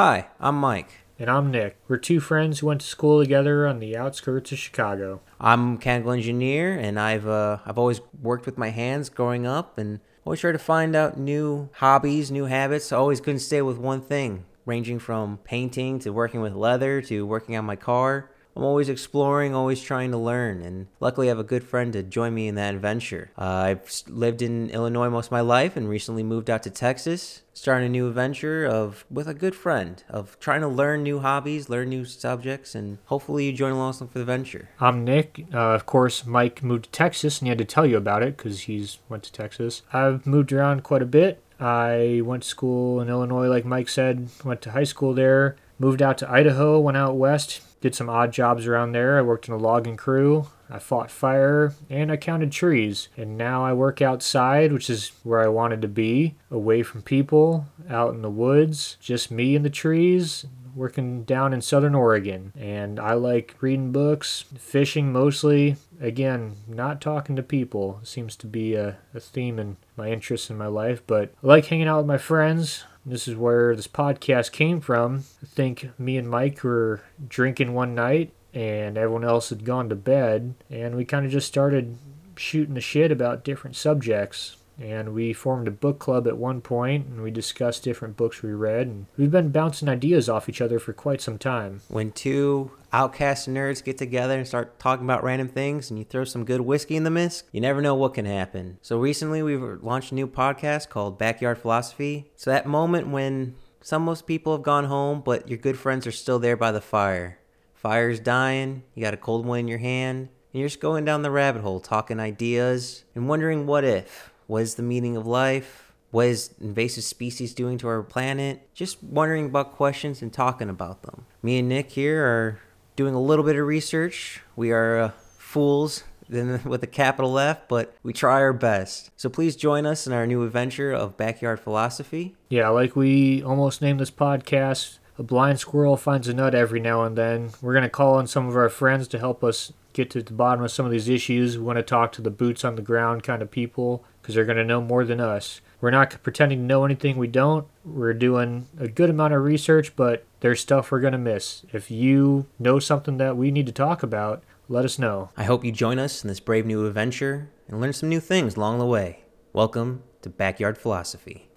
Hi, I'm Mike. And I'm Nick. We're two friends who went to school together on the outskirts of Chicago. I'm a mechanical engineer, and I've uh, I've always worked with my hands growing up, and always try to find out new hobbies, new habits. I always couldn't stay with one thing, ranging from painting to working with leather to working on my car. I'm always exploring, always trying to learn, and luckily I have a good friend to join me in that adventure. Uh, I've lived in Illinois most of my life and recently moved out to Texas, starting a new adventure of with a good friend of trying to learn new hobbies, learn new subjects, and hopefully you join along for the venture. I'm Nick. Uh, of course, Mike moved to Texas, and he had to tell you about it because he's went to Texas. I've moved around quite a bit. I went to school in Illinois, like Mike said. Went to high school there. Moved out to Idaho. Went out west did some odd jobs around there. I worked in a logging crew. I fought fire and I counted trees. And now I work outside, which is where I wanted to be, away from people, out in the woods, just me and the trees, working down in southern Oregon. And I like reading books, fishing mostly. Again, not talking to people seems to be a, a theme in my interests in my life, but I like hanging out with my friends. This is where this podcast came from. I think me and Mike were drinking one night and everyone else had gone to bed, and we kind of just started shooting the shit about different subjects and we formed a book club at one point and we discussed different books we read and we've been bouncing ideas off each other for quite some time. When two outcast nerds get together and start talking about random things and you throw some good whiskey in the mix you never know what can happen. So recently we've launched a new podcast called backyard philosophy. So that moment when some most people have gone home but your good friends are still there by the fire. Fire's dying you got a cold one in your hand and you're just going down the rabbit hole talking ideas and wondering what if what is the meaning of life? What is invasive species doing to our planet? Just wondering about questions and talking about them. Me and Nick here are doing a little bit of research. We are uh, fools then with a capital F, but we try our best. So please join us in our new adventure of backyard philosophy. Yeah, like we almost named this podcast a blind squirrel finds a nut every now and then. We're going to call on some of our friends to help us get to the bottom of some of these issues. We want to talk to the boots on the ground kind of people because they're going to know more than us. We're not pretending to know anything we don't. We're doing a good amount of research, but there's stuff we're going to miss. If you know something that we need to talk about, let us know. I hope you join us in this brave new adventure and learn some new things along the way. Welcome to Backyard Philosophy.